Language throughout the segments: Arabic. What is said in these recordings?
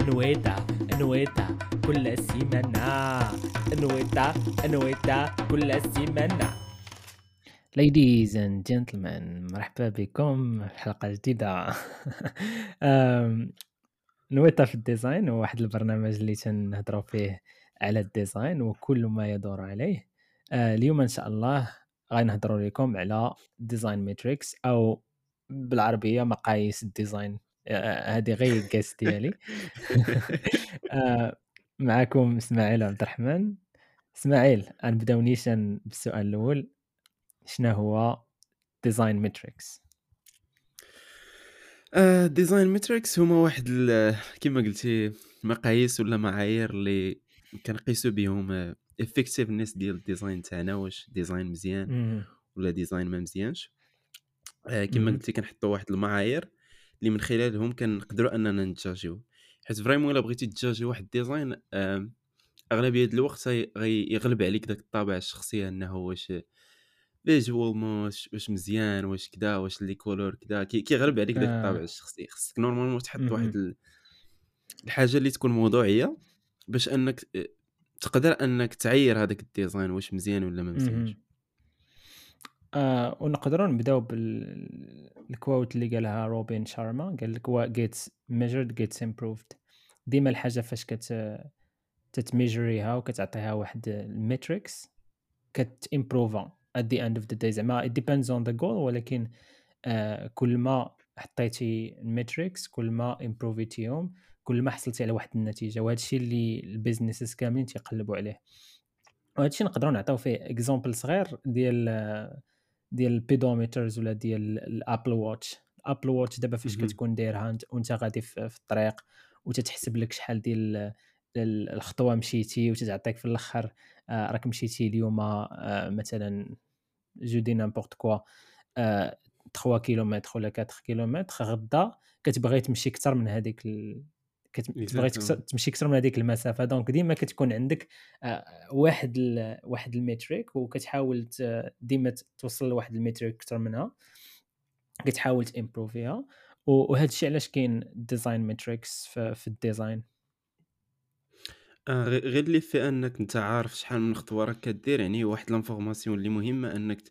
انويتا انويتا كل سيمانة انويتا انويتا كل سيمانة Ladies and gentlemen مرحبا بكم في حلقة جديدة. نويتا في ال design هو واحد البرنامج اللي تنهضروا فيه على ال design وكل ما يدور عليه. آه، اليوم إن شاء الله غنهضروا لكم على design metrics أو بالعربية مقاييس ال design. هذه غير الكاس ديالي. آه، معكم إسماعيل عبد الرحمن. إسماعيل غنبداو نيشان بالسؤال الأول. شنو هو design metrics design metrics هما واحد كما قلتي مقاييس ولا معايير اللي كنقيسو بهم effectiveness ديال ال design تاعنا واش design مزيان ولا design ما مزيانش. آه، كما قلتي كنحطوا واحد المعايير. اللي من خلالهم كنقدروا أننا نت juger يو حيت vraiment إلا بغيتي ت juger ي واحد ال design أغلبية الوقت غيغلب عليك داك الطابع الشخصي أنه واش visual واش واش مزيان واش كدا واش les couleurs كدا كيغلب عليك داك الطابع آه. الشخصي. خصك normalement تحط واحد الحاجة اللي تكون موضوعية باش أنك تقدر أنك تعير هذاك ال design واش مزيان ولا ما مزيانش. آه ونقدروا نبداو بال quote اللي قالها روبين شارما. قال لك gets measured gets improved. ديما الحاجة فاش كت تت measure يها وكتعطيها واحد ال metrics كت improve ا at the end of the day. زعما it depends on the goal ولكن آه كل ما حطيتي ال metrics كل ما improve يتيهم كل ما حصلتي على واحد النتيجة. وهذا الشيء اللي ال businesses كاملين تيقلبوا عليه. وهذا الشيء نقدروا نعطيو فيه exemple صغير ديال ديال ال pedometers ولا ديال ال Apple Watch ال Apple Watch دابا فاش كتكون دايرها وانت غادي في الطريق وتتحسب لك شحال ديال الخطوة مشيتي وتتعطيك في الأخر آه، راك مشيتي اليوم آه، مثلا je dis n'importe quoi 3 كيلومتر ولا 4 كيلومتر غدا كتبغي تمشي أكثر من هذيك كتبغي تمشي أكثر من هذيك المسافة. donc ديما كتكون عندك آه، واحد واحد ال metric وكتحاول ديما توصل لواحد ال metric أكثر منها. كتحاول ت improve يها وهذا الشيء علاش كاين design metrics في ال design آه غير اللي في أنك أنت عارف شحال من خطوة راك كدير يعني واحد l'information اللي مهمة أنك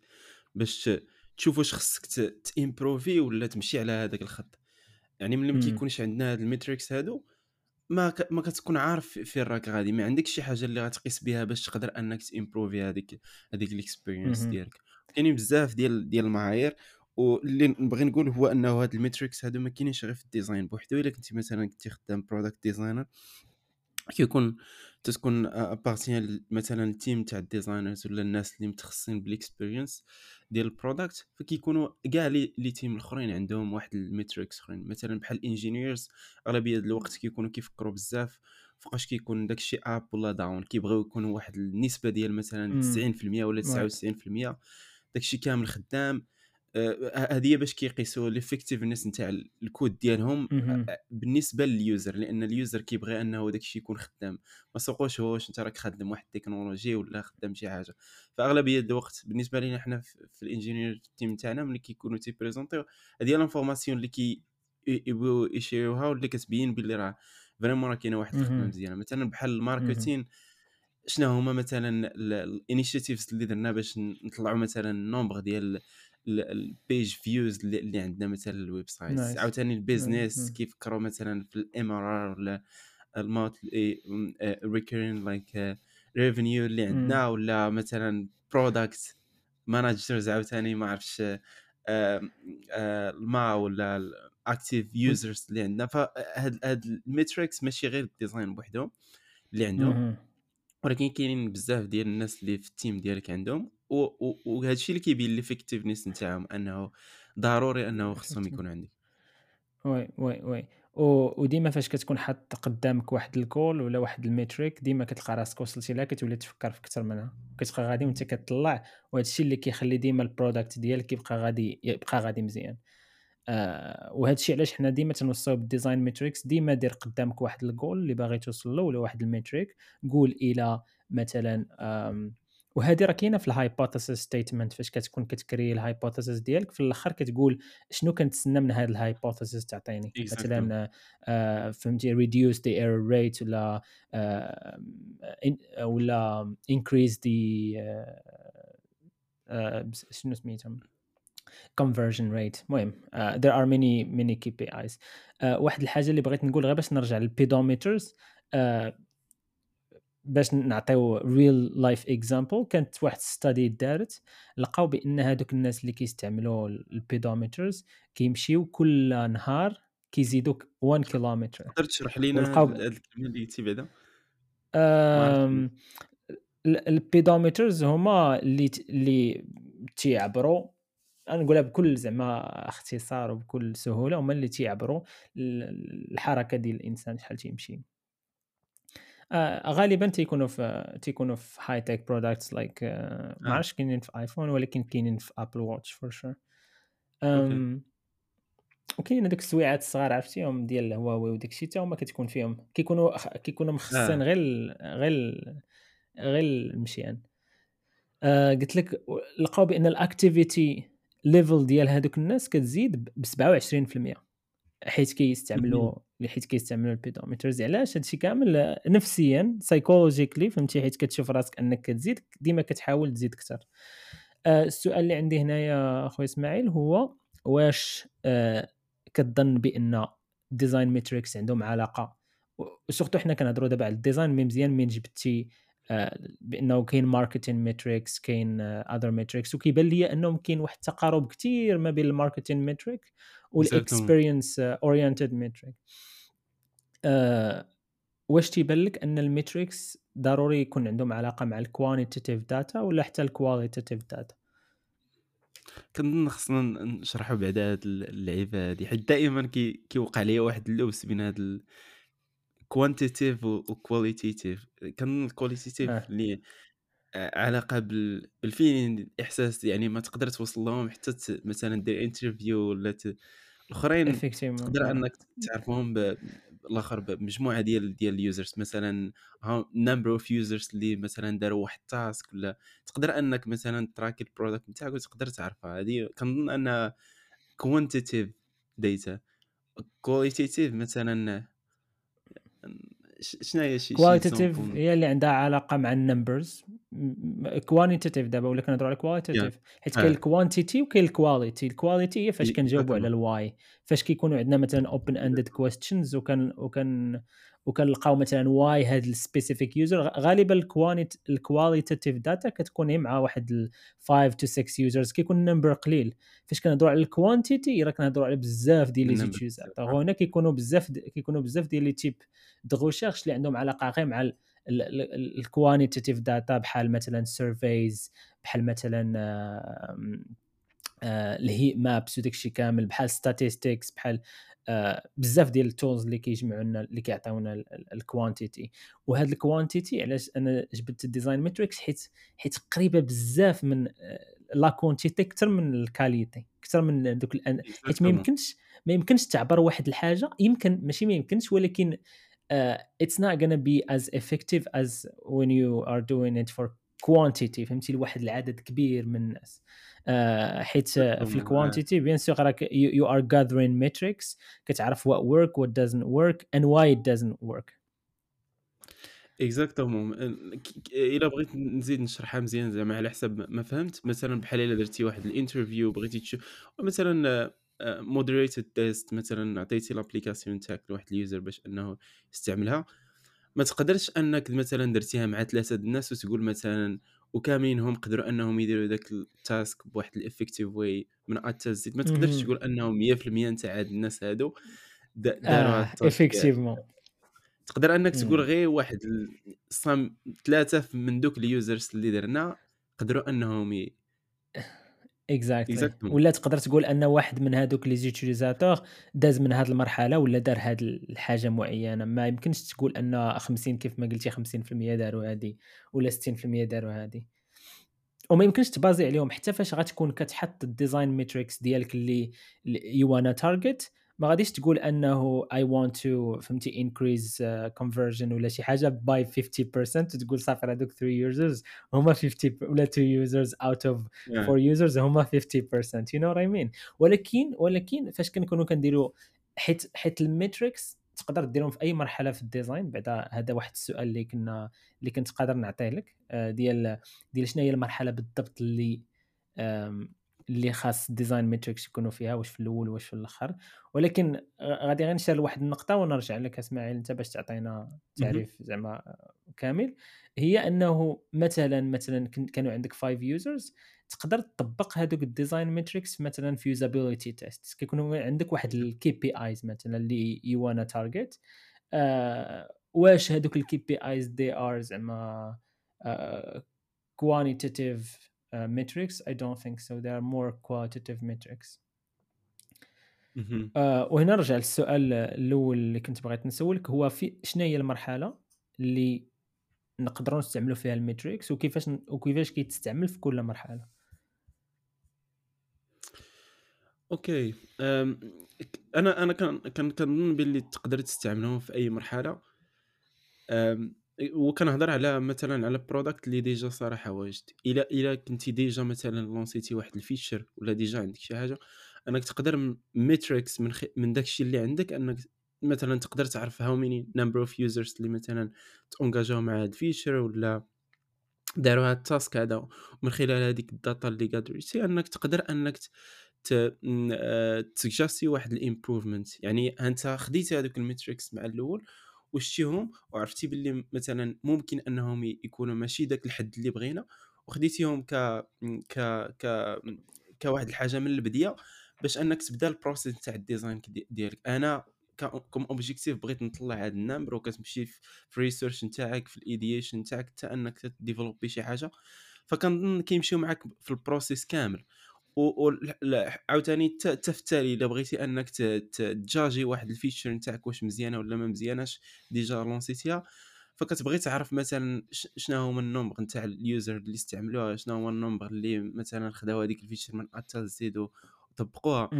باش تشوف واش خصك ت improvي ولا تمشي على هذاك الخط. يعني ملي ما كيكونش عندنا هاد ال metrics هادو ما ك... ما كتكون عارف فين راك غادي. ما عندكش شي حاجة اللي غتقيس بها باش تقدر أنك ت improvي هذيك هذيك ال experience ديالك. كاينين بزاف ديال ديال المعايير واللي نبغي نقول هو أنه هاد ال metrics هادو ما كاينينش غير في ال design بوحدو إلا كنتي مثلا كنتي خدام product designer كيكون تتكون à part يعني مثلا ال team تاع ال designers ولا الناس اللي متخصصين بال experience ديال ال product فكيكونوا كاع les teams الأخرين عندهم واحد ال metrics أخرين. مثلا بحال ال engineers أغلبية الوقت كيكونوا كيفكروا بزاف فوقاش كيكون داكشي up ولا down كيبغيو يكونوا واحد النسبة ديال مثلا 90% ولا 99% داكشي كامل خدام. هذه باش كيقيسوا ال effectiveness نتاع الكود ديالهم آه، بالنسبة لل user لأن ال user كيبغي أنه داك الشيء يكون خدام. ما سوقوش هو واش أنت راك خادم واحد ال technology ولا خدام شي حاجة. فأغلبية الوقت بالنسبة لنا حنا في ال engineer team تاعنا ملي كيكونوا تي présenteيو هذه ال information اللي كي يبغوا ي shareوها واللي كتبين باللي راه vraiment راه كاينة واحد الخدمة مزيانة. مثلا بحال ال marketing شنو هما مثلا ال initiatives اللي درنا باش نطلعوا مثلا ال number ديال ال page views اللي عندنا مثلا ال website عاوتاني ال business كيفكروا مثلا في ال MRR ولا ال month recurring like revenue اللي عندنا ولا مثلا product managers عاوتاني ما عرفتش ال MAU ولا ال active users اللي عندنا. فهاد هاد ال metrics ماشي غير ال design بوحدهم اللي عندهم ولكن كاينين بزاف ديال الناس اللي في ال team ديالك عندهم وهذا الشيء اللي كيبين l'effectiveness نتاعهم أنه ضروري أنه خصهم يكون عندك. oui oui oui. وديما فاش كتكون حاط قدامك واحد الكول ولا واحد ال metric ديما كتلقى راسك وصلتي لها كتولي تفكر في أكثر منها. كتبقى غادي وأنت كتطلع وهذا الشيء اللي كيخلي ديما ال product ديالك يبقى غادي يبقى غادي مزيان. آه وهذا الشيء علاش حنا ديما تنوصيو بال design metrics ديما دير قدامك واحد الجول اللي باغي توصل له ولا واحد ال metric goal إلى مثلا وهذه راه كاينة في ال hypothesis statement فاش كتكون كت créeي ال hypothesis ديالك في الأخر كتقول شنو كنتسنى من هذه ال hypothesis تعطيني. مثلا آه فهمتي reduce the error rate ولا آه ولا increase the شنو سميتهم؟ Conversion rate. المهم uh, there are many many KPIs uh, واحد الحاجة اللي بغيت نقول غير باش نرجع لل pedometers uh, باش نعطيو real life example كانت واحد study دارت لقاو بأن هذوك الناس اللي كيستعملوا ال pedometers كيمشيو كل نهار كيزيدوا 1 كيلومتر تقدر تشرح لينا هذه الكلمة اللي قلتي بعدا؟ ال pedometers هما اللي اللي تيعبروا أنا نقولها بكل زعما اختصار وبكل سهولة هما اللي تيعبروا الحركة ديال الإنسان شحال تيمشي آه غالبا تيكونوا في تيكونوا في high tech products like ما آه. عرفتش كاينين في iPhone ولكن كاينين في Apple Watch for sure وكاين هذوك السويعات الصغار عرفتيهم ديال هواوي وداك الشيء حتى هما كتكون فيهم كيكونوا كيكونوا مخصصين آه. غير غير غير المشيان آه قلت لك لقاو بأن ال activity level ديال هذوك الناس كتزيد ب 27% حيت كيستعملوا حيت كيستعملوا ال pedometers. علاش؟ هادشي كامل نفسيا psychologically فهمتي؟ حيت كتشوف راسك أنك كتزيد ديما كتحاول تزيد أكثر آه السؤال اللي عندي هنايا اخويا إسماعيل هو واش آه كتظن بأن design metrics عندهم علاقة؟ و surtout حنا كنهضروا دابا على ال design me مزيان من جبتي بأنه كاين marketing metrics كاين other metrics وكيبان لي أنهم كاين واحد التقارب كثير ما بين ال marketing metric وال experience oriented metric واش تيبان لك؟ أن ال metrics ضروري يكون عندهم علاقة مع ال quantitative data ولا حتى ال qualitative data كنظن خصنا نشرحوا بعدا هاد اللعيبة هادي. حيت دائما كي كيوقع ليا واحد اللبس بين هاد quantitative و qualitative كنظن ال qualitative. اللي علاقة بال... بال feeling الإحساس يعني ما تقدر توصل لهم حتى. مثلا دير interview ولا. الآخرين تقدر إنك تعرفهم. الآخر بمجموعة ديال ديال ال users مثلا number of users اللي مثلا داروا واحد ال task ولا تقدر إنك مثلا trackي ال product نتاعك وتقدر تعرفها هذه كنظن أن quantitative data qualitative مثلا شنو هي شي qualitative هي اللي عندها علاقة مع ال numbers quantitative دابا ولا كنهضروا على qualitative حيت كاين ال quantity وكاين ال quality ال quality هي فاش كنجاوبوا على ال why فاش كيكونوا عندنا مثلا open ended questions وكان وكان وكنلقاو مثلا why هاد ال specific user غالبا ال qualitative data كتكون مع واحد 5 to 6 users كيكون ال number قليل. فاش كنهضروا على ال quantity راه كنهضروا على بزاف ديال les utilisateurs هنا كيكونوا بزاف كيكونوا بزاف ديال les types de recherche اللي عندهم علاقة غير مع ال quantitative data بحال مثلا surveys بحال مثلا ال heat maps وداك الشيء كامل بحال statistics بحال آه بزاف ديال ال tools اللي كيجمعوا لنا اللي كيعطيونا ال quantity وهاد ال quantity علاش أنا جبت ال design metrics حيت حيت قريبة بزاف من la quantité أكثر من ال quality أكثر من دوك حيت ما يمكنش ما يمكنش تعبر واحد الحاجة يمكن ماشي ما يمكنش ولكن uh, it's not gonna be as effective as when you are doing it for quantity فهمتي؟ لواحد العدد كبير من الناس. uh, حيت في ال quantity bien sûr راك you are gathering metrics كتعرف what work what doesn't work and why it doesn't work. exactement إلا بغيت نزيد نشرحها مزيان زعما على حسب ما فهمت. مثلا بحال إلا درتي واحد l'interview بغيتي تشوف مثلا moderated test مثلا عطيتي l'application تاعك لواحد ال user باش أنه يستعملها. ما تقدرش أنك مثلا درتيها مع ثلاثة الناس وتقول مثلا وكاملين قدروا أنهم يديروا ذاك ال task بواحد ال effective way من A to Z ما تقدرش تقول أنهم 100% نتاع هاد الناس هادو داروا آه effectivement تقدر أنك تقول غير واحد some ثلاثة من دوك ال users اللي درنا قدروا أنهم exactly ولا تقدر تقول أن واحد من هذوك les utilisateurs داز من هذه المرحلة ولا دار هذه الحاجة معينة. ما يمكنش تقول أن 50 كيف ما قلتي 50% داروا هذه ولا 60% داروا هذه وما يمكنش tbaser عليهم حتى فاش غتكون كتحط ال design metrics ديالك اللي you wanna target ما غاديش تقول أنه I want to فهمتي increase conversion ولا شي حاجة by 50% تقول صافي هذوك 3 users هما 50 ولا 2 users out of 4 users هما 50% you know what I mean ولكن ولكن فاش كنكونوا كنديروا حيت حيت ال metrics تقدر ديرهم في أي مرحلة في ال design بعدا هذا واحد السؤال اللي كنا اللي كنت قادر نعطيه لك آه، ديال ديال شنو هي المرحلة بالضبط اللي اللي خاص design metrics يكونوا فيها واش في الأول واش في الآخر. ولكن غادي غير نشير لواحد النقطة ونرجع لك إسماعيل أنت باش تعطينا تعريف زعما كامل. هي أنه مثلا مثلا كانوا عندك 5 users تقدر تطبق هذوك ال design metrics مثلا في usability test كيكونوا عندك واحد ال KPIs مثلا اللي you wanna target واش هذوك ال KPIs they are زعما quantitative uh, metrics I don't think so. They are more qualitative metrics. uh, وهنا نرجع للسؤال الأول اللي كنت بغيت نسولك هو في شنو هي المرحلة اللي نقدروا نستعملوا فيها ال metrics؟ وكيفاش وكيفاش كيتستعمل في كل مرحلة؟ okay. أنا أنا كان كنظن باللي تقدر تستعملهم في أي مرحلة. وكنهضر على مثلا على product اللي déjà صراحة واجد. إلا إلا كنتي déjà مثلا lancéتي واحد ال feature ولا déjà عندك شي حاجة أنك تقدر metrics من خ... من داكشي اللي عندك أنك مثلا تقدر تعرف how many number of users اللي مثلا t'engagé او مع هاد ال feature ولا داروا هاد ال task هذا ومن خلال هذيك ال data اللي قادرتي أنك تقدر أنك tsuggesti واحد ال improvement يعني أنت خديتي هذوك ال metrics مع الأول وشتيهم وعرفتي باللي مثلا ممكن أنهم يكونوا ماشي داك الحد اللي بغينا وخديتيهم ك ك ك كواحد الحاجة من البدية باش أنك تبدأ ال process تاع ال design ديالك. أنا comme objectif بغيت نطلع هذا ال number وكتمشي في ال research نتاعك في ال ideation نتاعك حتى أنك t developpi شي حاجة. فكنظن كيمشيو معاك في ال process كامل. وعاوتاني في التالي إلا بغيتي أنك t juger واحد ال feature نتاعك واش مزيانة ولا ما مزياناش déjà lancé تيها. فكتبغي تعرف مثلا شنو هما ال number نتاع ال user اللي استعملوها شنو هو ال number اللي مثلا خداو هذيك ال feature من A to Z وطبقوها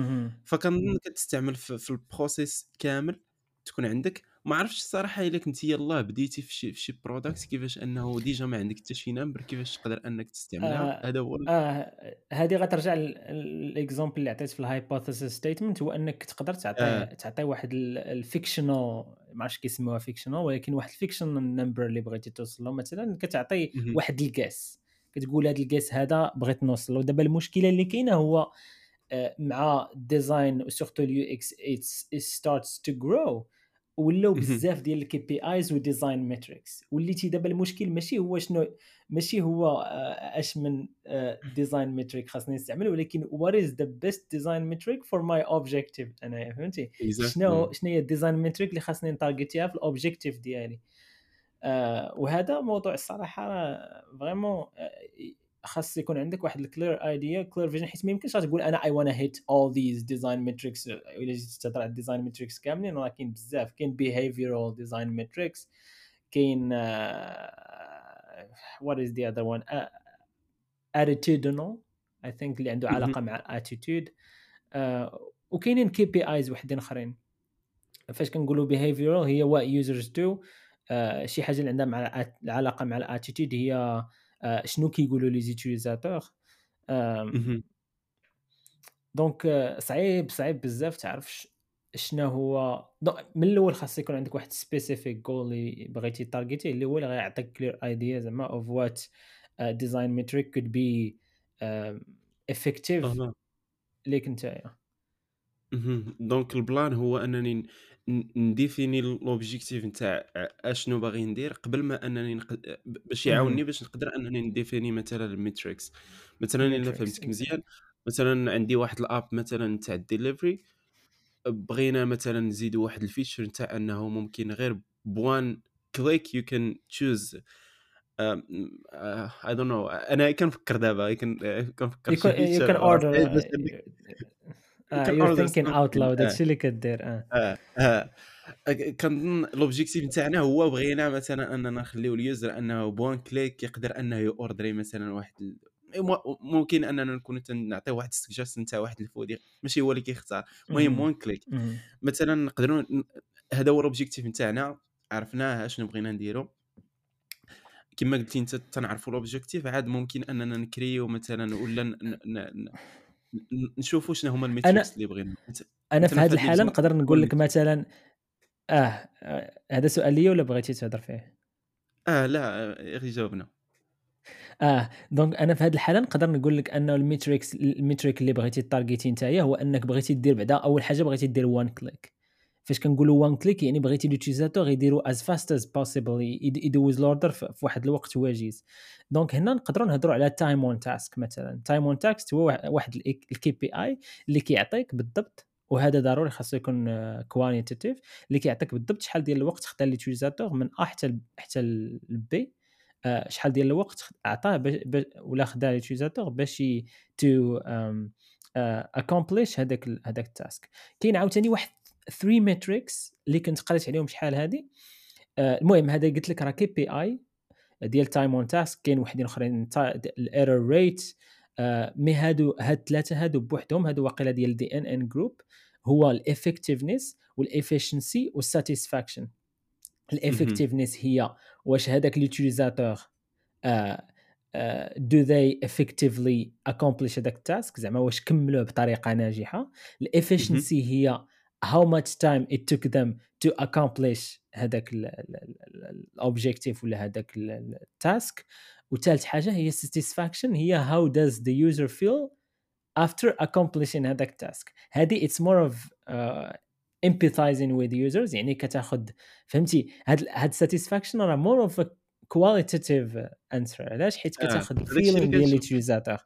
فكنظن كتستعمل في, في ال process كامل تكون عندك. ما عرفتش الصراحة إلا كنت يلاه بديتي في شي في شي product كيفاش أنه déjà ما عندك حتى شي number كيفاش تقدر أنك تستعملها. آه هذا هو آه هذه غترجع ل l'exemple اللي عطيت في ال hypothesis statement هو أنك تقدر تعطي آه. تعطي واحد ال fictional ما عرفتش كيسموها fictional ولكن واحد ال fictional number اللي بغيتي توصل له مثلا كتعطي واحد ال cas كتقول هذا ال cas هذا بغيت نوصل له دابا المشكلة اللي كاينة هو آه، مع design و surtout ال UX it starts to grow ولاو بزاف ديال ال KPIs و design metrics وليتي دابا المشكل ماشي هو شنو ماشي هو آه، اش من design metric خاصني نستعمل ولكن وات از ذا بيست ديزاين ماتريك فور ماي اوبجيكتيف أنا فهمتي؟ شنو شنو هي ال design metric اللي خاصني ن target يها في ال objective ديالي؟ آه وهذا موضوع الصراحة vraiment خاص يكون عندك واحد ال clear idea clear vision حيت ما يمكنش تقول أنا I wanna hit all these design metrics إلا جيت تهضر على ال design metrics كاملين راه كاين بزاف. كاين behavioral design metrics كاين what is the other one attitudinal I think اللي عنده علاقة مع ال attitude آه، وكاينين KPIs وحدين آخرين. فاش كنقولوا behavioral هي what users do شي حاجة اللي عندها مع العلاقه مع ال attitude هي آه، شنو كيقولوا les utilisateurs donc صعيب صعيب بزاف تعرف شنو هو؟ من الأول خاص يكون عندك واحد specific goal اللي بغيتي t target ي اللي هو اللي غيعطيك clear idea زعما of what design metric could be effective ليك نتايا. donc البلان هو أنني نديفيني l'objectif نتاع أشنو باغي ندير قبل ما أنني نق... باش يعاوني باش نقدر أنني نديفيني مثلا ال metrics. مثلا إلا فهمتك مزيان. مثلا عندي واحد ال app مثلا تاع الديليفري بغينا مثلا نزيدو واحد ال feature نتاع أنه ممكن غير ب one click you can choose I don't know أنا كنفكر دابا كنفكر feature can order you thinking out loud هادشي اللي كدير آه. آه, آه. كنظن l'objectif نتاعنا هو بغينا مثلا أننا نخليو ال user أنه ب one click يقدر أنه يوردري مثلا واحد ممكن أننا نكون نعطيه واحد ال suggest نتاع واحد ال food ماشي هو اللي كيختار. المهم one click مثلا نقدروا هذا هو ال objective نتاعنا عرفناه شنو بغينا نديرو. كما قلتي انت تنعرفوا ال objective عاد ممكن أننا نكريو مثلا ولا نشوفوا شنو هما ال metrics اللي بغينا. أنا في هذه الحالة نقدر نقول لك مثلا آه, آه هذا سؤال لي ولا بغيتي تهضر فيه؟ آه لا غير جاوبنا. آه donc أنا في هذه الحالة نقدر نقول لك أنه ال metrics ال metric اللي بغيتي تارجيتي نتايا هو أنك بغيتي دير بعدا أول حاجة بغيتي دير one click فاش كنقولوا one click يعني بغيتي l'utilisateur يديروا as fast as possible يدوز l'order في واحد الوقت وجيز donc هنا نقدروا نهضروا على time on task مثلا. time on task هو واحد ال KPI اللي كيعطيك بالضبط وهذا ضروري خاصو يكون quantitative اللي كيعطيك بالضبط شحال ديال الوقت خدا l'utilisateur من A حتى حتى ال B آه، شحال ديال الوقت عطاه ولا خدا l'utilisateur باش to accomplish هذاك هذاك ال task كاين عاوتاني واحد 3 metrics اللي كنت قريت عليهم شحال هذه. آه، المهم هذا قلت لك راه KPI ديال time on task كاين وحدين أخرين ال error rate mais هادو هاد الثلاثه هادو بوحدهم هادو واقيلا ديال ديال NN Group هو الافكتيفنس والافيشنسي والساتيسفاكشن الافكتيفنس هي واش هذاك l'utilisateur do they effectively accomplish هذاك ال task زعما واش كملوه بطريقة ناجحة. ال efficiency هي how much time it took them to accomplish هذاك ال objective ولا هذاك ال task وثالث حاجة هي satisfaction هي how does the user feel after accomplishing هذاك ال task هذه it's more of uh, empathizing with users يعني كتاخذ فهمتي هاد هاد satisfaction راه more of a qualitative answer علاش حيت كتاخذ ال feeling ديال ال utilisateur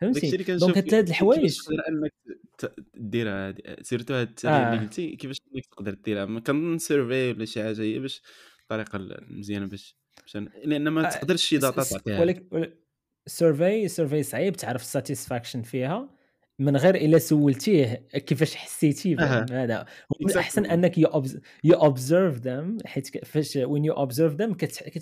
فهمتي donc هاد ثلاث الحوايج. تقدر انك ديرها surtout هاد الثانية اللي آه. قلتي كيفاش انك تقدر ديرها؟ ما كنظن survey ولا شي حاجة هي باش الطريقة المزيانه باش لأن ما آه، تقدرش شي data تعطيها ولكن survey survey صعيب تعرف ال satisfaction فيها. من غير إلا سولتيه كيفاش حسيتي هذا. الاحسن أنك you observe them حيت فاش when you observe them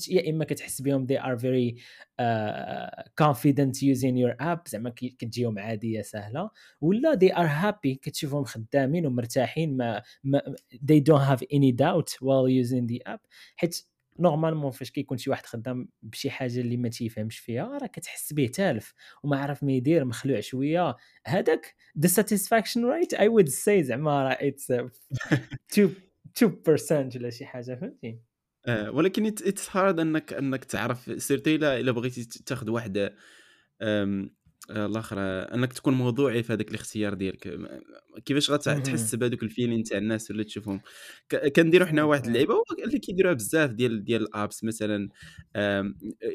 يا إما كتحس بهم they are very uh, confident using your app زعما كتجيهم عادية سهلة. ولا they are happy كتشوفهم خدامين ومرتاحين ما, ما they don't have any doubt while using the app. حيت normalement فاش كيكون شي واحد خدام بشي حاجة اللي ما تيفهمش فيها راه كتحس به تالف وما عارف ما يدير مخلوع شوية. هذاك the satisfaction rate I would say زعما راه it's 2 2% ولا شي حاجة فهمتي؟ آه ولكن اتس هارد إنك إنك تعرف سيرتي إلا بغيتي تاخذ واحد آه، الآخر إنك تكون موضوعي في هذاك الاختيار ديالك. كيفاش غتحس بهذوك الفيلين تاع الناس اللي تشوفهم؟ كنديروا حنا واحد اللعيبة اللي كيديروها بزاف ديال ديال الأبس مثلا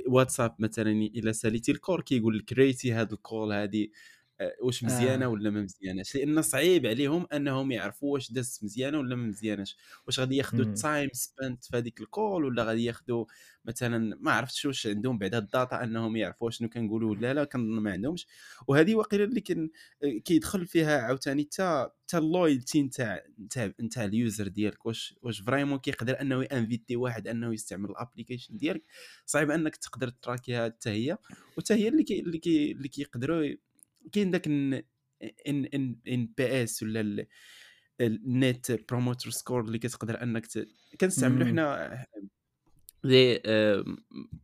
واتساب مثلا الا ساليتي الكور كيقول لك ريتي هذا الكول هذه آه، واش مزيانة آه. ولا ما مزياناش لأن صعيب عليهم أنهم يعرفوا واش دازت مزيانة ولا ما مزياناش واش غادي ياخذوا ال time spent في هذيك ال call ولا غادي ياخذوا مثلا ما عرفتش واش عندهم بعدا ال data أنهم يعرفوا شنو كنقولوا ولا لا كنظن ما عندهمش. وهذه واقيلا اللي كن كيدخل فيها عاوتاني حتى حتى ال loyalty نتاع نتاع نتاع ال user ديالك واش واش vraiment كيقدر أنه invité واحد أنه يستعمل ال application ديالك. صعيب أنك تقدر تراكيها حتى هي وحتى هي اللي كي اللي كي اللي كيقدروا كاين داك N ان ان بي اس ولا النت بروموتر سكور اللي كتقدر انك كنستعملوا حنا لي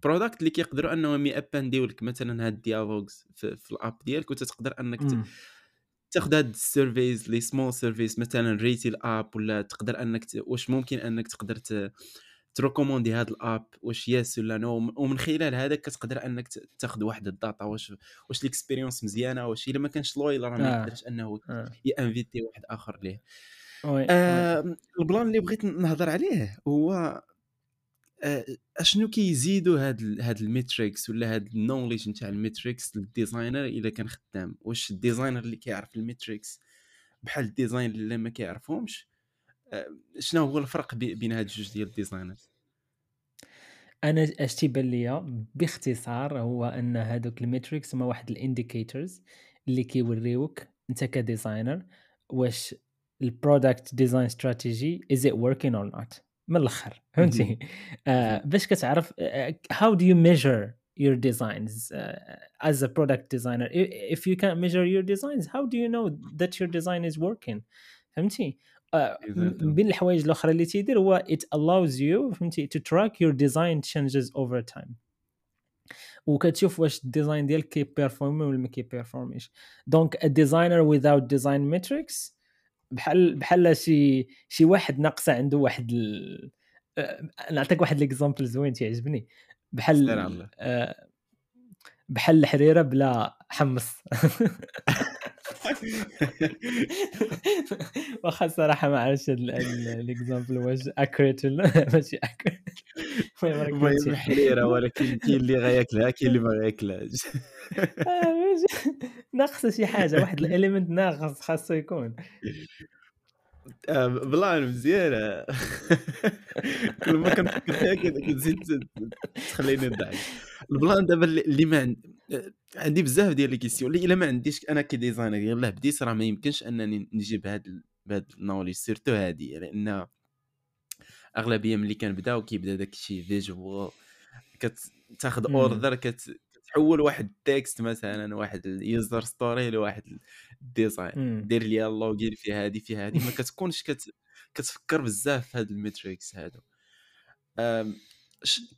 برودكت اللي كيقدروا انهم يابانديو لك مثلا هاد ديالوجز في, في الأب ديالك وتتقدر انك تاخذ هاد السيرفيز لي سمول سيرفيس مثلا ريتي الاب ولا تقدر انك واش ممكن انك تقدر تروكوموندي هذا الاب واش يس ولا نو ومن خلال هذا كتقدر انك تاخذ واحد ال data واش واش ال expérience مزيانة واش إلا ما كانش loyal راه ما آه. يقدرش أنه آه. يأنفيتي واحد آخر ليه آه البلان اللي بغيت نهضر عليه هو آه أشنو كيزيدوا هاد هاد ال metrics ولا هاد ال knowledge نتاع ال metrics لل designer إلا كان خدام واش ال designer اللي كيعرف ال metrics بحال ال design اللي ما كيعرفهمش شنو هو الفرق بين هاد الجوج ديال ال designers أنا اش تيبان ليا باختصار هو أن هادوك ال metrics هما واحد ال indicators اللي كيوريوك أنت ك designer واش ال product design strategy is it working or not من الأخر فهمتي؟ آه باش كتعرف how do you measure your designs uh, as a product designer if you can't measure your designs how do you know that your design is working فهمتي؟ من بين الحوايج الأخرى اللي تيدير هو it allows you فهمتي to track your design changes over time. وكتشوف واش ال design ديالك كي performer ولا ما كي performerش donc a designer without design metrics بحال بحال شي شي واحد ناقصة عنده واحد ال... نعطيك واحد l'exemple زوين تيعجبني. بحال بحال الحريرة بلا حمص. واخا الصراحة ما عرفتش ال exemple واش concret ولا ماشي concret المهم الحريرة ولكن كاين اللي غياكلها كاين اللي ما غياكلهاش. آه، ناقصة شي حاجة واحد ال élément ناقص خاصو يكون. آه، plan مزيانة. كل ما كنفكر فيها كتزيد تخليني نضحك. ال plan دابا اللي ما عندي بزاف ديال les questions اللي إلا ما عنديش أنا ك designer يلاه بديت راه ما يمكنش أنني نجيب هاد بهاد ال knowledge surtout هادي لأن أغلبية ملي كنبداو كيبدا داك الشيء visual كتاخذ order كت تحول واحد ال text مثلا واحد ال user story لواحد ال design دير لي ال login في هذه في هذه ما كتكونش كت... كتفكر بزاف في هاد ال metrics هادو.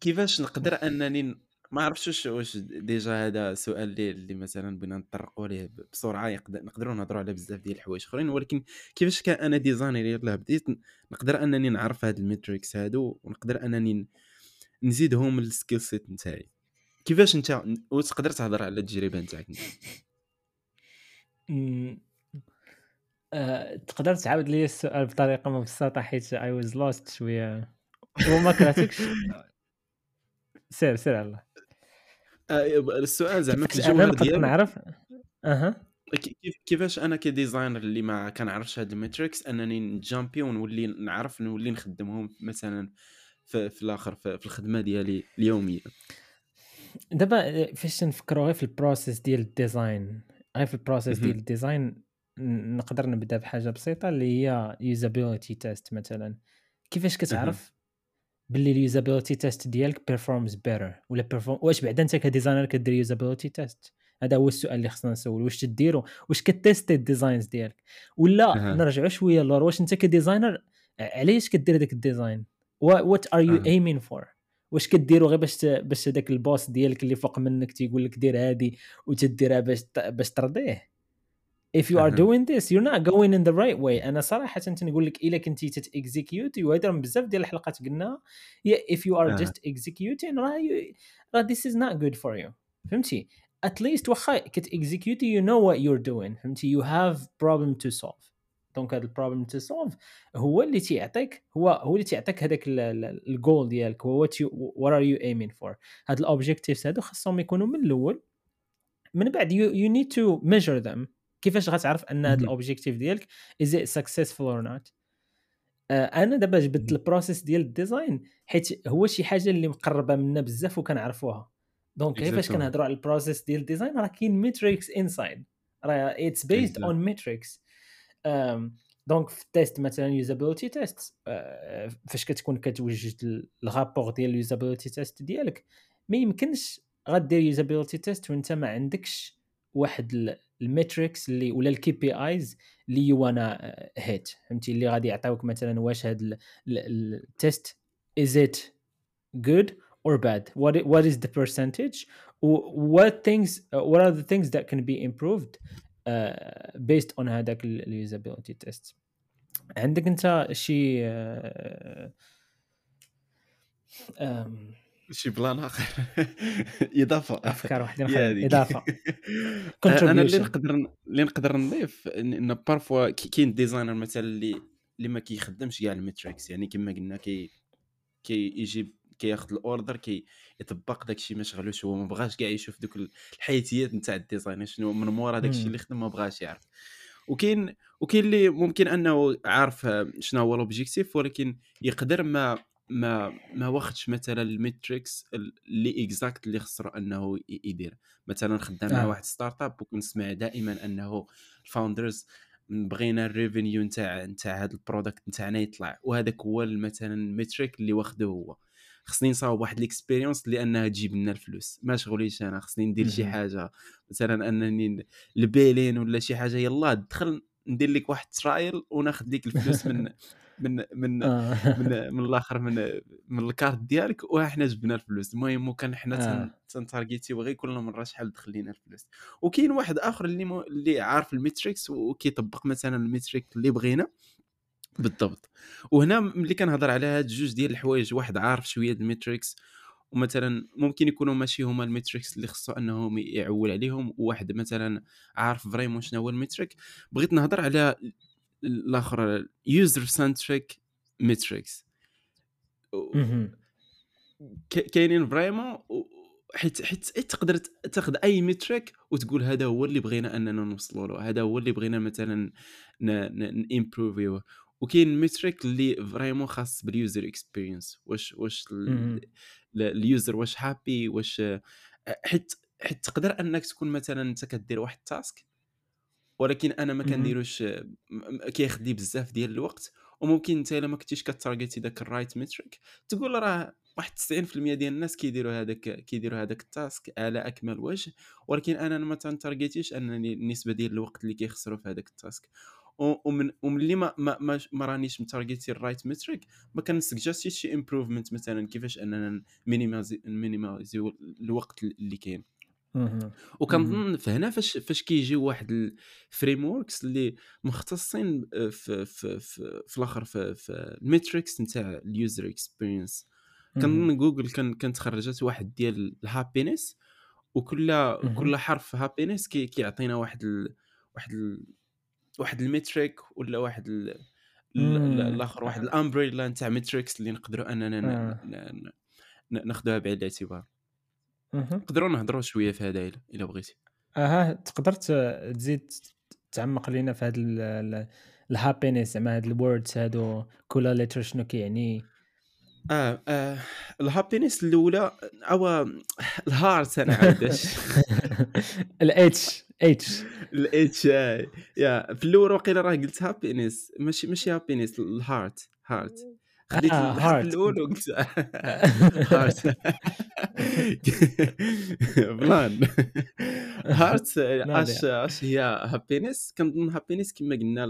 كيفاش نقدر أنني ما عرفتش واش واش déjà هذا سؤال اللي, اللي مثلا بغينا نطرقوا ليه بسرعة نقدروا نهضروا على بزاف ديال الحوايج أخرين ولكن كيفاش كان أنا designer يلاه بديت نقدر أنني نعرف هاد ال metrics هادو ونقدر أنني نزيدهم لل skill set نتاعي. كيفاش أنت وتقدر تهضر على التجربة نتاعك؟ أه، تقدر تعاود لي السؤال بطريقة مبسطة حيت I was lost شوية. وما كرهتكش؟ سير سير الله. السؤال زعما في الجوهر ديالو نعرف؟ أها. كيفاش أنا ك designer اللي ما كنعرفش هاد ال metrics أنني ن jumpي ونولي نعرف نولي نخدمهم مثلا في, في الآخر في, في الخدمة ديالي اليومية. دابا فاش نفكروا غير في ال process ديال ال design غير في ال process ديال ال design نقدر نبدأ بحاجة بسيطة اللي هي usability test مثلا. كيفاش كتعرف باللي ال usability test ديالك performs better ولا perform واش بعدا انت ك designer كدير usability test هذا هو السؤال اللي خصنا نسول واش تديرو؟ واش كت testي ال designs ديالك؟ ولا أه. نرجعوا شوية لور واش انت ك designer علاش كدير داك ال design what are you aiming for واش كديروا غير باش باش هذاك ال boss ديالك اللي فوق منك تيقول لك دير هادي وتديرها باش باش ترضيه؟ If you are doing this you're not going in the right way. أنا صراحة تنقول لك إلا كنتي تت executeي وهذا بزاف ديال الحلقات قلنا. Yeah, if you are just executing راه راه this is not good for you. فهمتي؟ At least واخا كت executeي you know what you're doing. فهمتي؟ You have problem to solve. donc هذا ال problem to solve هو اللي تيعطيك هو هو اللي تيعطيك هذاك الجول ديالك. هو what are you aiming for هاد ال objectives هادو خاصهم يكونوا من الأول. من بعد you need to measure them كيفاش غتعرف أن هاد ال objective ديالك is it successful or not أنا دابا جبت ال process ديال ال design حيت هو شي حاجة اللي مقربة منا بزاف وكنعرفوها donc كيفاش كنهضروا على ال process ديال ال design راه كاين metrics inside راه it's based on metrics donc في ال test مثلا usability test فاش كتكون كتوجد ال rapport ديال ال usability test ديالك ما يمكنش غدير usability test وانت ما عندكش واحد ال metrics اللي ولا ال KPIs اللي وأنا هيت. فهمتي؟ اللي غادي يعطيوك مثلا واش هاد ال test is it good or bad what what is the percentage? what things what are the things that can be improved on هذاك ال usability test عندك أنت شي شي plan آخر. إضافة. أفكار واحدة إضافة. أنا اللي نقدر اللي نقدر نضيف ان parfois كاين designer مثلا اللي اللي ما كيخدمش كاع ال metrics. يعني كما قلنا كي كيجيب كياخذ ال order كي يطبق داك الشيء ما شغلوش. هو ما بغاش كاع يشوف دوك الحياتيات نتاع ال design. شنو من مورا داك الشيء اللي خدم ما بغاش يعرف. وكاين وكاين اللي ممكن أنه عارف شنو هو ال objective ولكن يقدر ما ما ما واخدش مثلا ال metrics اللي exact اللي خصو أنه يدير. مثلا خدام مع آه. واحد startup وكنسمع دائما أنه ال founders بغينا ال revenue نتاع نتاع هذا ال product نتاعنا يطلع. وهذاك هو مثلا ال metric اللي واخده هو. خصني نصاوب واحد l'expérience اللي أنها تجيب لنا الفلوس. ما شغليش أنا. خصني ندير شي. حاجة. مثلا أنني ال billing ولا شي حاجة. يلا دخل ندير لك واحد trial وناخذ لك الفلوس من من من آه. من من الآخر من من الكارت ديالك وحنا جبنا الفلوس المهم وكان حنا آه. تن targetيو غير كل مره شحال دخل لينا الفلوس وكاين واحد آخر اللي مو اللي عارف ال metrics وكيطبق مثلا ال metric اللي بغينا. بالضبط. وهنا ملي كنهضر على هاد جوج ديال الحوايج واحد عارف شوية ال metrics ومثلا ممكن يكونوا ماشي هما ال metrics اللي خصو أنهم يعول عليهم وواحد مثلا عارف vraiment شنو هو ال metric. بغيت نهضر على الآخر user-centric metrics كاينين vraiment حيت حيت تقدر ت- تاخذ أي metric وتقول هذا هو اللي بغينا أننا نوصلوا له هذا هو اللي بغينا مثلا ن improve يوه وكاين metric اللي vraiment خاص بال user experience واش واش ال user واش happy واش حيت حيت تقدر أنك تكون مثلا أنت كدير واحد ال task ولكن أنا ما. كنديروش كياخذ لي بزاف ديال الوقت وممكن انت إلا ما كنتيش كت target ي داك ال right metric تقول راه واحد 90% ديال الناس كيديروا هذاك كيديروا هذاك ال task على أكمل وجه ولكن أنا ما تن target يش أنني النسبة ديال الوقت اللي كيخسروا في هذاك ال task ومن وملي ما ما, ما, ما رانيش م target ي ال right metric ما كن suggest يش شي improvement مثلا كيفاش أننا minimize ي الوقت اللي كاين. وكنظن فهنا فاش فاش كيجيو واحد ال frameworks اللي مختصين في في في, في الآخر في, في ال metrics نتاع ال user experience. كنظن جوجل كان كانت خرجت واحد ديال ال happiness وكل. كل حرف happiness كي كيعطينا واحد ال... واحد ال... واحد ال metric ولا واحد ال... الآخر واحد ال umbrella نتاع metrics اللي نقدروا أننا. آه. ناخذوها بعين الاعتبار. نقدروا نهضروا شوية في هذا الا بغيتي. أها تقدر تزيد تعمق لينا في هذا ال happiness زعما هاد ال words هادو كل letter شنو كيعني؟ آه, آه ال happiness الأولى أو ال heart أنا عاوداش الاتش اتش الاتش اي يا في الأول وقيلا راه قلت happiness ماشي ماشي happiness ال heart heart خديت آه، heart. الأول heart. Blanc. هارت اش اش هي happiness كنظن happiness كما قلنا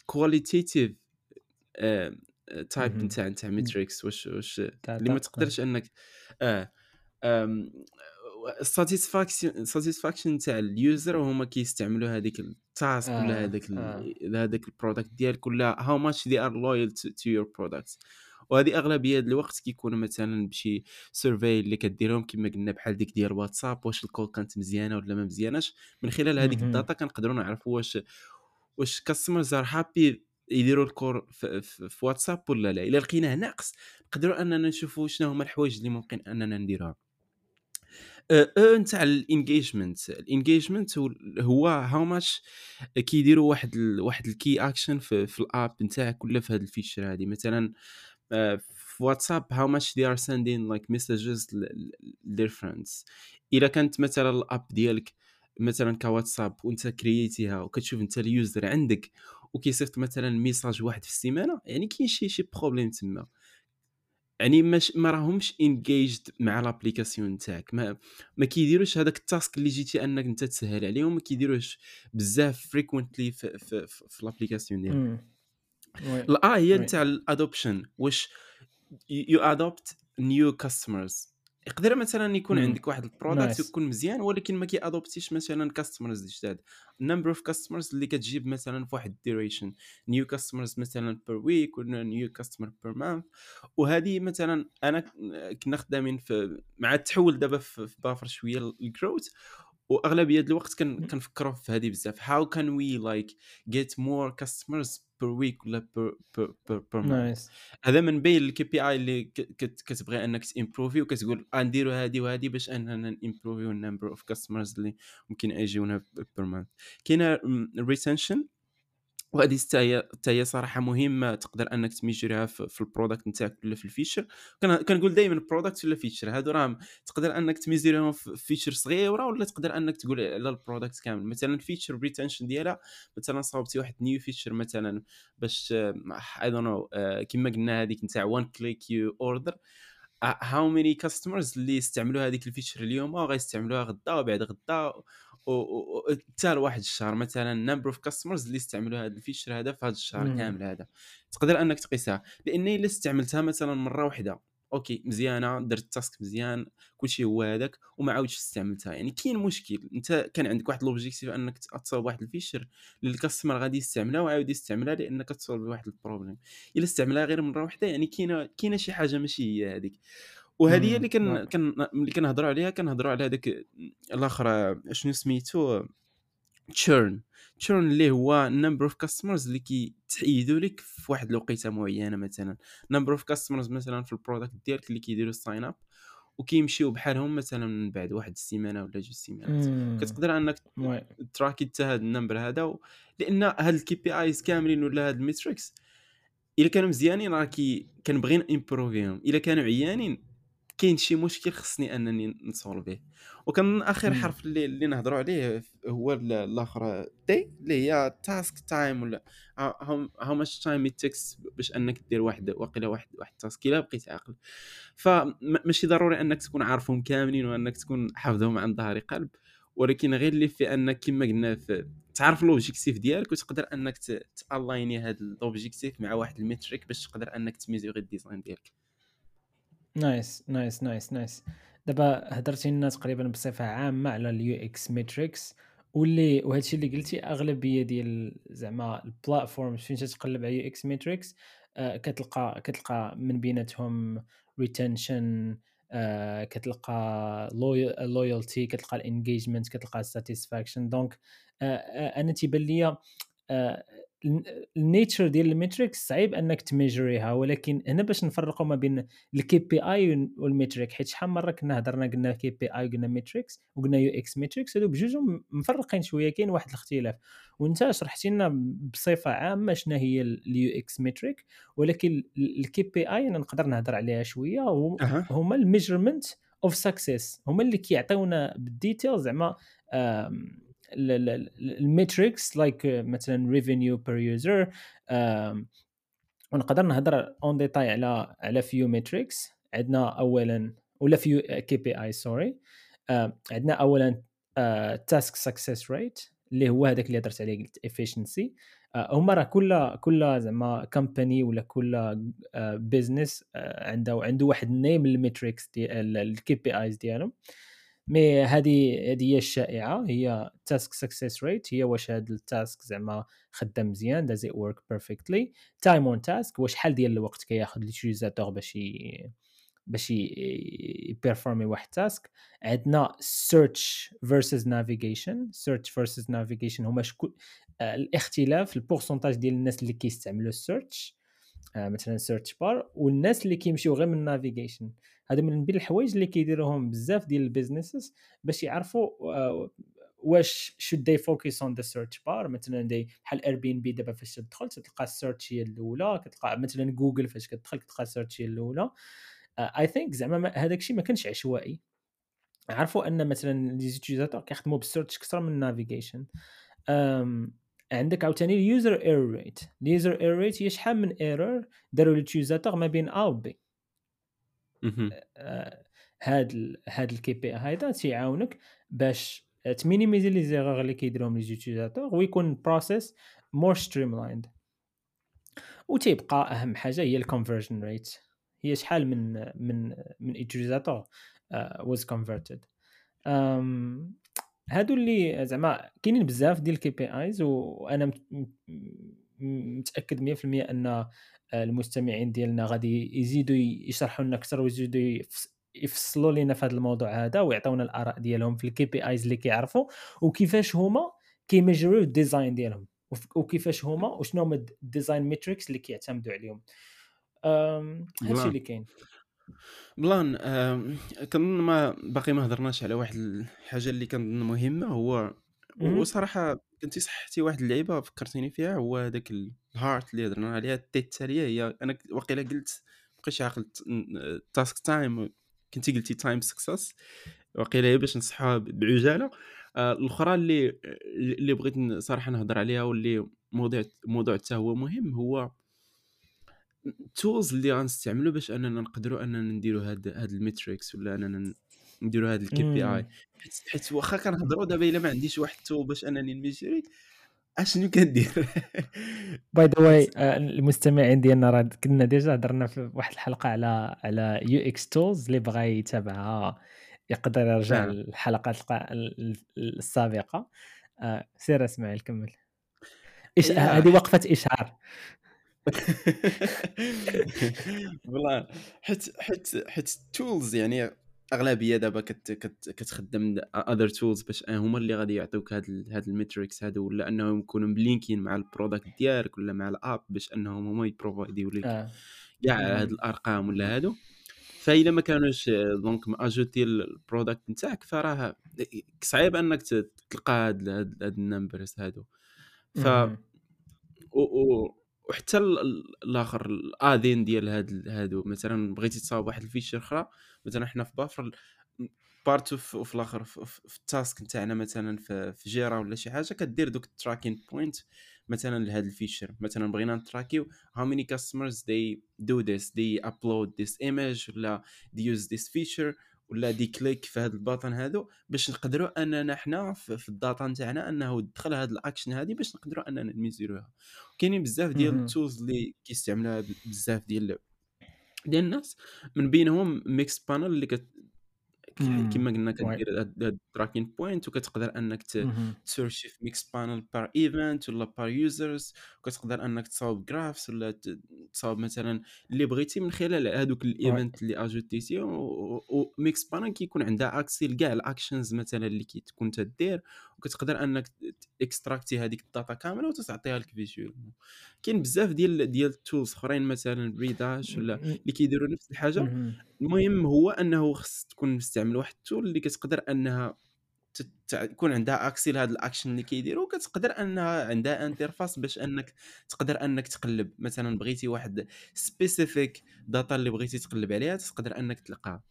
ال qualitative type مهم. نتاع نتاع metrics واش واش اللي ما. تقدرش انك آه ال satisfaction satisfaction تاع ال user هما كيستعملوا هذيك ال task آه، ولا هذاك آه. هذاك ال product ديالك ولا how much they are loyal to your product وهذه أغلبية الوقت كيكون مثلا بشي survey اللي كديرهم كما قلنا بحال ديك ديال واتساب واش ال call كانت مزيانة ولا ما مزياناش من خلال هذيك. ال data كنقدروا نعرفوا واش واش customers are happy يديروا ال call في, في, في واتساب ولا لا إلا لقيناه ناقص نقدروا أننا نشوفوا شنو هما الحوايج اللي ممكن أننا نديروها أه، أه، نتاع ال engagement. ال engagement هو how much كيديروا واحد ال واحد ال key action في, في ال app نتاعك ولا في هذا ال feature هذه مثلا أه، في واتساب how much they are sending like messages their friends. إلا كانت مثلا ال app ديالك مثلا كواتساب وانت create يها وكتشوف انت ال user عندك وكيصيفط مثلا message واحد في السيمانة يعني كاين شي شي problème تما. يعني مش ما راهمش engaged مع l'application نتاعك ما ما كيديروش هذاك ال task اللي جيتي أنك أنت تسهل عليهم ما كيديروش بزاف frequently في, في, في, في l'application ديالك. الا هي oui. نتاع ال adoption واش you adopt new customers يقدر مثلا يكون مم. عندك واحد ال product Nice. يكون مزيان ولكن ما كي adopt يش مثلا customers جداد. ال number of customers اللي كتجيب مثلا في واحد ال duration new customers مثلا per week ولا new customer per month وهذه مثلا أنا كنا خدامين في مع التحول دابا في بافر شوية ال growth وأغلبية الوقت كن كنفكروا في هذه بزاف. how can we like get more customers per week ولا per per per month nice هذا من بين ال KPI اللي كتبغي أنك ت improve ي وكتقول آه نديروا هذه وهذه باش أننا ن improve يو ال number of customers اللي ممكن يجيونا per month كاينة ال retention وهذه حتى هي صراحة مهمة تقدر أنك ت measure يها في, ال product نتاعك ولا في ال feature. كن- كنقول دائما product ولا feature هادو راهم تقدر أنك ت measure يهم في feature صغيره ولا تقدر أنك تقول على ال product كامل؟ مثلا ال feature retention ديالها مثلا صاوبتي واحد new feature مثلا باش I don't know كيما قلنا هذيك نتاع one click you order how many customers اللي يستعملوا هذيك ال feature اليوم؟ وغيستعملوها غدا وبعد غدا حتى لواحد الشهر مثلا number of customers اللي استعملوا هذا ال feature هذا في هذا الشهر. كامل هذا. تقدر أنك تقيسها. لأن إلا استعملتها مثلا مرة واحدة. OK مزيانة درت ال task مزيان كلشي هو هذاك وما عاودش استعملتها. يعني كاين مشكل. أنت كان عندك واحد l'objectif أنك تصاوب واحد ال feature اللي ال customer غادي يستعملها وعاود يستعملها لأنك تصاوب واحد ال problème إلا استعملها غير مرة واحدة يعني كاينة كاينة شي حاجة ماشي هي هذيك. وهذه هي اللي كان نعم. كان اللي كنهضروا عليها كنهضروا على هذاك الآخر شنو سميتو؟ churn churn اللي هو number of customers اللي كيتحيدوا لك في واحد الوقيتة معينة مثلا. number of customers مثلا في ال product ديالك اللي كيديروا ال sign up وكيمشيو بحالهم مثلا من بعد واحد السيمانة ولا جوج سيمانات كتقدر أنك تراكي حتى هذا ال number هذا و... لأن هاد ال KPIs كاملين ولا هاد ال metrics إلا كانوا مزيانين راه كي كنبغي امبروفيهم إلا كانوا عيانين كاين شي مشكل خصني انني نسولفيه وكان اخر حرف اللي, اللي نهضروا عليه هو الآخر T اللي هي task time ولا how much time takes باش انك دير واحد واقيلا واحد واحد task إلا بقيت عاقل. فماشي ضروري انك تكون عارفهم كاملين وانك تكون حافظهم عن ظهر قلب. ولكن غير اللي في انك كما قلنا تعرف l'objectif ديالك وتقدر انك تالايني هذا l'objectif مع واحد ال metric باش تقدر انك تميزوري ال design ديالك. nice nice nice nice. دابا هضرتي لنا تقريبا بصفة عامة على ال UX metrics واللي وهذا الشيء اللي قلتي أغلبية ديال زعما ال platform فين تتقلب على UX metrics كتلقى كتلقى من بيناتهم retention آه كتلقى loyalty كتلقى ال engagement كتلقى ال satisfaction donc آه آه أنا تيبان ليا آه ال nature ديال ال metrics صعيب أنك تميجريها ولكن هنا باش نفرقوا ما بين ال KPI وال metric حيت شحال مرة كنا هضرنا قلنا KPI وقلنا metrics وقلنا UX metrics هادو بجوجهم مفرقين شوية كاين واحد الاختلاف. وأنت شرحتي لنا بصفة عامة شنو هي ال UX metric ولكن ال KPI أنا نقدر نهضر عليها شوية هما ال measurement of success هما اللي كيعطيونا بال detail زعما ال metrics like مثلا revenue per user ونقدر نهضر en détail على على few metrics عندنا اولا ولا few KPI sorry عندنا اولا task success rate اللي هو هذاك اللي هضرت عليه قلت efficiency هما راه كل كل زعما company ولا كل business عنده عنده واحد name ال metrics ديال ال KPIs ديالهم. mais هذه هذه هي الشائعة هي task success rate هي واش هذا ال task زعما خدام مزيان داز it work perfectly time on task واش شحال ديال الوقت كياخذ l'utilisateur باش. باش يبيرفورمي واحد task عندنا search versus navigation search versus navigation هما شكون الاختلاف ال pourcentage ديال الناس اللي كيستعملوا ال search آه، مثلا search bar والناس اللي كيمشيو غير من navigation هذا من بين الحوايج اللي كيديروهم بزاف ديال ال businesses باش يعرفوا آه، واش should they focus on the search bar مثلا دي بحال Airbnb دابا فاش تدخل تلقى ال search هي الأولى كتلقى مثلا جوجل فاش كتدخل كتلقى ال search هي الأولى. I آه، think زعما هذاك الشيء ما كانش عشوائي. عرفوا أن مثلا les utilisateurs كيخدموا بال search أكثر من ال navigation عندك عاوتاني ال user error rate ال user error rate هي شحال من error داروا l'utilisateur ما بين A و B هاد هاد ال KPI هذا تيعاونك باش تمينيميزي les erreurs اللي كيديرهم les utilisateurs ويكون process more streamlined وتيبقى أهم حاجة هي ال conversion rate هي شحال من من من utilisateur was converted هادو اللي زعما كاينين بزاف ديال ال KPIs وأنا متأكد 100% أن المستمعين ديالنا غادي يزيدوا يشرحوا لنا أكثر ويزيدوا يفصلوا لنا في هذا الموضوع هذا ويعطيونا الآراء ديالهم في ال KPIs اللي كيعرفوا وكيفاش هما كيميجروا ال design ديالهم وكيفاش هما وشنو هما ال design metrics اللي كيعتمدوا عليهم. هادشي اللي كاين. بلان كنظن ما باقي ما هضرناش على واحد الحاجة اللي كنظن مهمة هو وصراحة كنتي صحتي واحد اللعيبة فكرتيني فيها هو هذاك ال HEART اللي هضرنا عليها ال T التالية هي أنا وقيلا قلت بقيتش عاقل task time كنتي قلتي time success وقيلا هي باش نصحها بعجالة. آه، الأخرى اللي اللي بغيت صراحة نهضر عليها واللي موضوع موضوع حتى هو مهم هو ال tools اللي غنستعملوا باش أننا نقدروا أننا نديروا هاد هاد ال metrics ولا أننا ن نديروا هاد ال KPI إمم. حيت حيت واخا كنهضروا دابا إلا ما عنديش واحد ال tool باش أنني نميزوري أشنو كندير by the way المستمعين ديالنا راه كنا déjà هضرنا في واحد الحلقة على على UX tools اللي بغا يتابعها يقدر يرجع آه. للحلقات الق ال ال السابقة آه، سير إسماعيل كمّل. إش ياه هذه وقفة إشهار. voilà حيت حيت حيت ال tools يعني أغلبية دابا كت كت كتخدم other tools باش هُما اللي غادي يعطيوك هاد هاد ال metrics هادو ولا أنهم يكونوا ملينكين مع ال product ديالك ولا مع ال app باش أنهم هُما يبروفايديو ليك آه. كاع هاد اهم. الأرقام ولا هادو، فإلا ما كانوش donc مأجوتي ال product نتاعك فراه صعيب أنك ت تلقى هاد هاد هاد ال numbers هادو. ف اهم. و و وحتى ال ال الآخر ال adding ديال هاد هادو مثلًا بغيتي تصاوب واحد ال feature أخرى مثلًا حنا في بافل part of وفي الآخر ف ف في ال task نتاعنا مثلًا في في Jira ولا شي حاجة كدير دوك ال tracking point مثلًا لهاد ال feature مثلًا بغينا نتراكيو how many customers they do this they upload this image ولا they use this feature ولا they click في هاد الbutton هادو باش نقدروا أننا حنا في في الdata نتاعنا أنه دخل هاد الaction هادي باش نقدروا أننا نميزوريوها. كاينين بزاف ديال. الtools اللي كيستعملوها بزاف ديال ديال الناس من بينهم mixed panel اللي كت ك إمم. كيما قلنا. كدير الtracking point وكتقدر اهم. تسيرشي في mixed panel per event ولا per users وكتقدر أنك تصاوب graphs ولا تصاوب مثلًا اللي بغيتي من خلال واي. الevent اللي أجوتيتيهم و و وmixed panel كيكون عندها accès لكاع الactions مثلًا اللي كتكون تدير وكتقدر ت تextractي هاديك الdata كاملة وتعطيها لك visuellement. كاين بزاف ديال ديال الtools أخرين مثلًا redash ولا اللي كيديروا نفس الحاجة، اهم. المهم هو أنه خص تكون مستعمل واحد الtool اللي كتقدر أنها ت تع يكون عندها accès لهاد الaction اللي كيديروا وكتقدر أنها عندها interface باش أنك تقدر أنك تقلب مثلًا بغيتي واحد specific data اللي بغيتي تقلب عليها تقدر أنك تلقاها.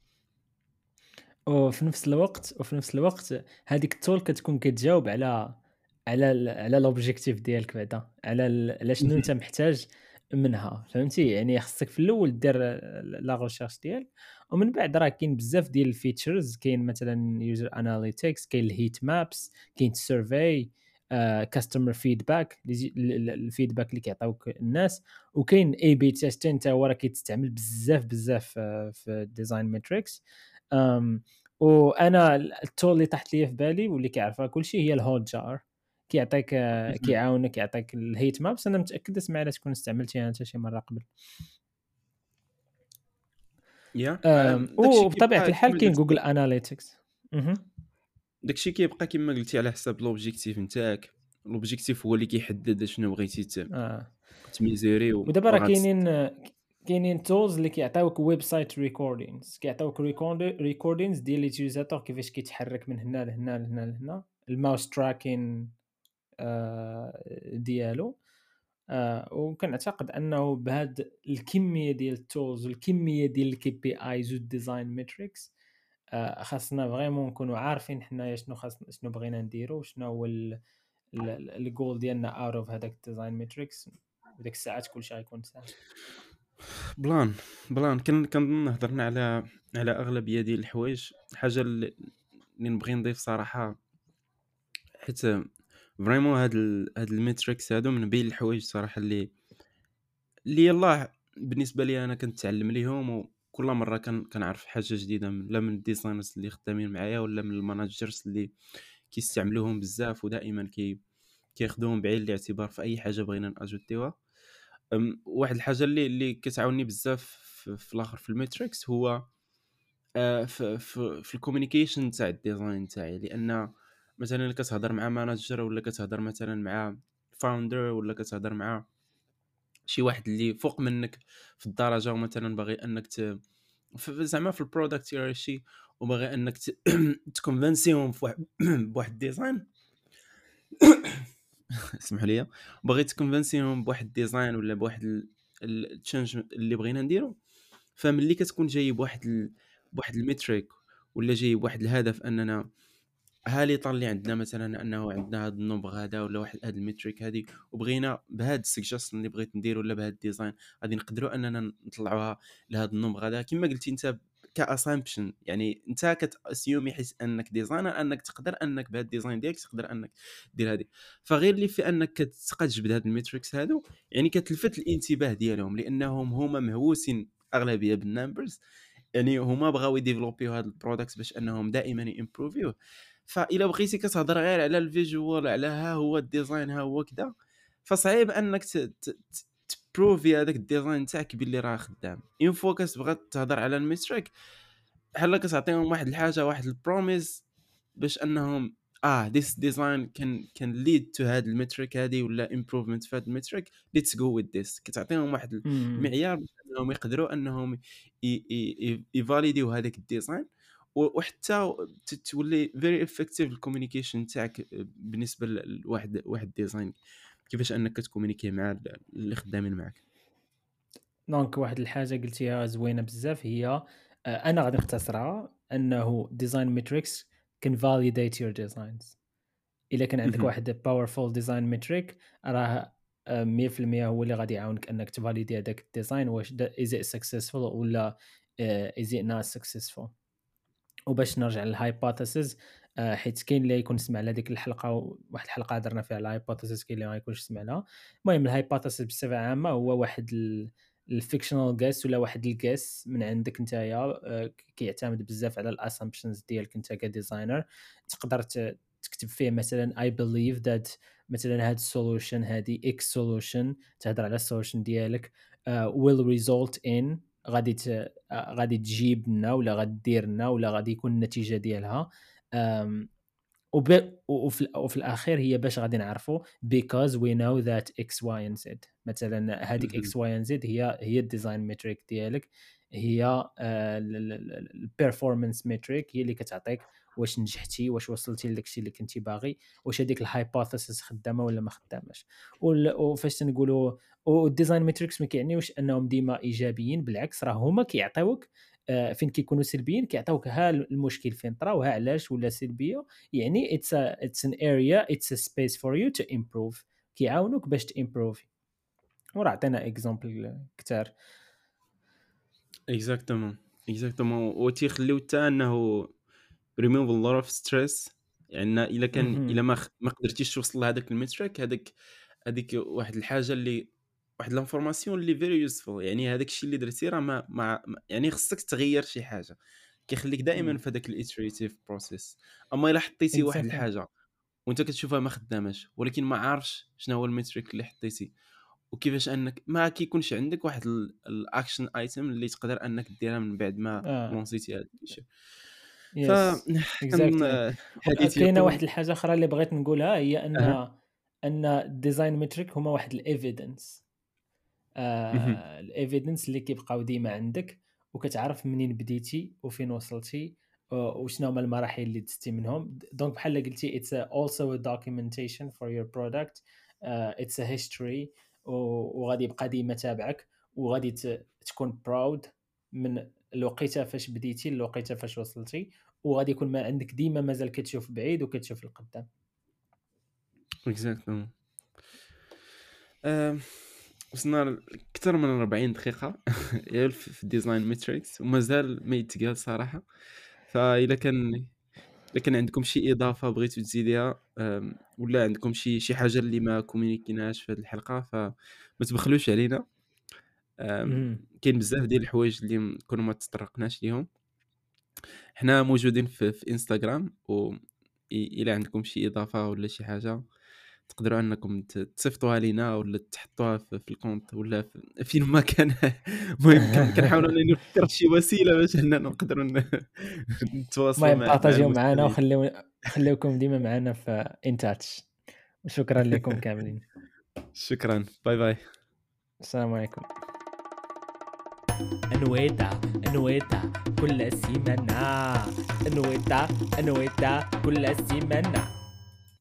وفي نفس الوقت وفي نفس الوقت هذيك الtool كتكون كتجاوب على على على الobjective ديالك بعدا على على شنو أنت محتاج منها فهمتي؟ يعني خصك في الأول دير لا recherche ديالك ومن بعد راه كاين بزاف ديال الfeatures كاين مثلًا user analytics كاين الheat maps كاين الsurvey آآ customer feedback اللي كيعطيوك الناس وكاين A/B testing حتى هو راه كيتستعمل بزاف بزاف في في الdesign metrics آمم وأنا ال الtool اللي طاحت ليا في بالي واللي كيعرفها كلشي هي الhotjar كيعطيك اهم. كيعاونك يعطيك الheat maps أنا متأكد اسماعيل تكون استعملتيها أنت شي مرة قبل. الشيء وبطبيعة كيبقى الحال كاين قلتي Google analytics اهم. داك الشيء كيبقى كيما قلتي على حساب l'objectif نتاعك، l'objectif هو اللي كيحدد شنو بغيتي ت آه. ودابا راه كاينين كاينين tools اللي كيعطيوك website recordings كيعطيوك recordi recordings ديال الutilisator كيفاش كيتحرك من هنا لهنا لهنا لهنا. الmouse tracking آآ ديالو. آآ وكنعتقد أنه بهاد الكمية ديال الtools والكمية ديال الKPIs والdesign metrics آآ خاصنا vraiment نكونوا عارفين حنايا شنو خاصنا شنو بغينا نديرو وشنو هو ال ال ال goal ديالنا out of هذاك ال design metrics وديك الساعات كلشي غيكون ساهل. بلان بلان كن كنظن هضرنا على على أغلبية ديال الحوايج، الحاجة ال اللي نبغي نضيف صراحة حيت vraiment هاد ال هاد ال metrics هادو من بين الحوايج صراحة اللي اللي يلاه بالنسبة ليا أنا كنتعلم ليهم وكل مرة كن كنعرف حاجة جديدة من لا من الdesigners اللي خدامين معايا ولا من الmanagers اللي كيستعملوهم بزاف ودائمًا كي كياخدوهم بعين الاعتبار في أي حاجة بغينا نأجوتيوها. واحد الحاجة اللي اللي كتعاوني بزاف في الآخر في الmetrics هو آآ في الcommunication تاع الdesign تاعي، لأن مثلًا إلا كتهضر مع manager ولا كتهضر مثلًا مع founder ولا كتهضر مع شي واحد اللي فوق منك في الدرجة ومثلًا باغي أنك ت زعما في الproduct ولا شي وباغي أنك ت فواحد بواحد الdesign اسمحوا لي، باغي تconvinceيهم بواحد الdesign ولا بواحد ال ال الchange اللي بغينا نديرو، فملي كتكون جايب واحد ال بواحد الmetric ولا جايب واحد الهدف أننا هالي اللي عندنا مثلا أنه عندنا هذا ال number هذا ولا واحد هذا ال metric هذه وبغينا بهذا ال suggestion اللي بغيت ندير ولا بهذا ال design غادي نقدروا أننا نطلعوها لهذا ال number هذا. كما قلتي أنت ك assumption يعني أنت كتاسيومي حيت أنك designer أنك تقدر أنك بهذا ال design ديالك تقدر أنك دير هذه فغير اللي في أنك كتقاد بهذا ال metrics هادو يعني كتلفت الانتباه ديالهم لأنهم هما مهووسين أغلبية بال numbers يعني هما بغاو يديفلوبيو هذا ال product باش أنهم دائما يمبروفيوه فاذا بغيتي كتهضر غير على ال visual على ها هو ال design ها هو كذا فصعيب أنك تبروفي هذاك ال design تاعك باللي راه خدام. une fois كتبغى تهضر على ال metric بحال كتعطيهم واحد الحاجة واحد ال promise باش أنهم آه this design can can lead to هاد ال metric هادي ولا improvement في هاد ال metric let's go with this كتعطيهم واحد المعيار باش أنهم يقدروا أنهم يفاليديو هذاك ال design وحتى تولي very effective ال communication تاعك بالنسبة لواحد واحد design كيفاش انك كتكومينيكي مع اللي خدامين معك donc واحد الحاجة قلتيها زوينة بزاف هي آه، أنا غادي نختصرها أنه design metrics can validate your designs إلا كان عندك واحد powerful design metric راه 100% آه، هو اللي غادي يعاونك أنك تفاليدي هذاك ال design واش is successful ولا is not successful وباش نرجع لل hypothesis آه، حيت كاين اللي يكون سمع على ديك الحلقة واحد الحلقة درنا فيها على كاين اللي ما يكونش سمع لها. المهم ال hypothesis بصفة عامة هو واحد ال fictional guess ولا واحد ال guess من عندك نتايا آه، كيعتمد بزاف على ال assumptions ديالك انت ك designer. تقدر تكتب فيه مثلا I believe that مثلا هاد ال solution هادي X solution تهضر على ال solution ديالك will result in غادي ت... غادي تجيب لنا ولا غادي دير لنا ولا غادي يكون النتيجة ديالها. وب... وفي, وفي الأخير هي باش غادي نعرفوا because we know that x y and z. مثلا هذيك x y and z هي هي ال design metric ديالك هي ال performance metric هي اللي كتعطيك واش نجحتي واش وصلتي لداكشي اللي كنتي باغي واش هذيك ال hypothesis خدامة ولا ما خداماش. وفاش تنقولوا وال design metrics ما كيعنيوش أنهم ديما إيجابيين بالعكس راه هما كيعطيوك آه، فين كيكونوا سلبيين كيعطيوك ها المشكل فين طرا وها علاش ولا سلبية. يعني it's it's an area it's a space for you to improve كيعاونوك باش تامبروفي وراه عطينا exemple كثار exactement exactement وتيخليو حتى انه ريموف لوت اوف ستريس يعني إلا كان إلا ما ما قدرتيش توصل لهذاك ال metric هذاك هذيك واحد الحاجة اللي واحد l'information اللي very useful يعني هذاك الشيء اللي درتي راه ما, ما يعني خصك تغير شي حاجة. كيخليك دائما في هذاك ال iterative process أما إلا حطيتي واحد الحاجة وأنت كتشوفها ما خداماش ولكن ما عارفش شنو هو ال metric اللي حطيتي وكيفاش أنك ما كيكونش عندك واحد ال action item اللي تقدر أنك ديرها من بعد ما آه. لونسيتي هذا الشيء. ف كاينة واحد الحاجة أخرى اللي بغيت نقولها هي أن أه. أن ال design metric هما واحد ال evidence آه ال evidence اللي كيبقاو ديما عندك وكتعرف منين بديتي وفين وصلتي وشنو هما المراحل اللي دزتي منهم. donc بحال قلتي it's also a documentation for your product. it's a history وغادي يبقى ديما تابعك وغادي تكون proud من الوقيتة فاش بديتي الوقيته فاش وصلتي وغادي يكون ما عندك ديما مازال كتشوف بعيد وكتشوف القدام. exactement وصلنا أكثر من 40 دقيقة. في ال design metrics ومازال ما يتقال صراحة. فاذا كان اذا كان عندكم شي إضافة بغيتو تزيديها ولا عندكم شي شي حاجة اللي ما كومونيكيناش في هذه الحلقة فما تبخلوش علينا. كاين بزاف ديال الحوايج اللي كنا ما تطرقناش ليهم. حنا موجودين في, في انستغرام و إلى عندكم شي إضافة ولا شي حاجة تقدروا انكم تصيفطوها لينا ولا تحطوها في, في ال comment ولا في فين ما كان المهم كنحاولوا نفكر شي وسيلة باش اننا نقدروا نتواصلوا المهم بارطاجيو معنا وخليو خليوكم ديما معنا في انتاتش وشكرا لكم كاملين. شكرا. باي باي. السلام عليكم. أنويتا أنويتا كل سيمانة أنويتا أنويتا كل سيمانة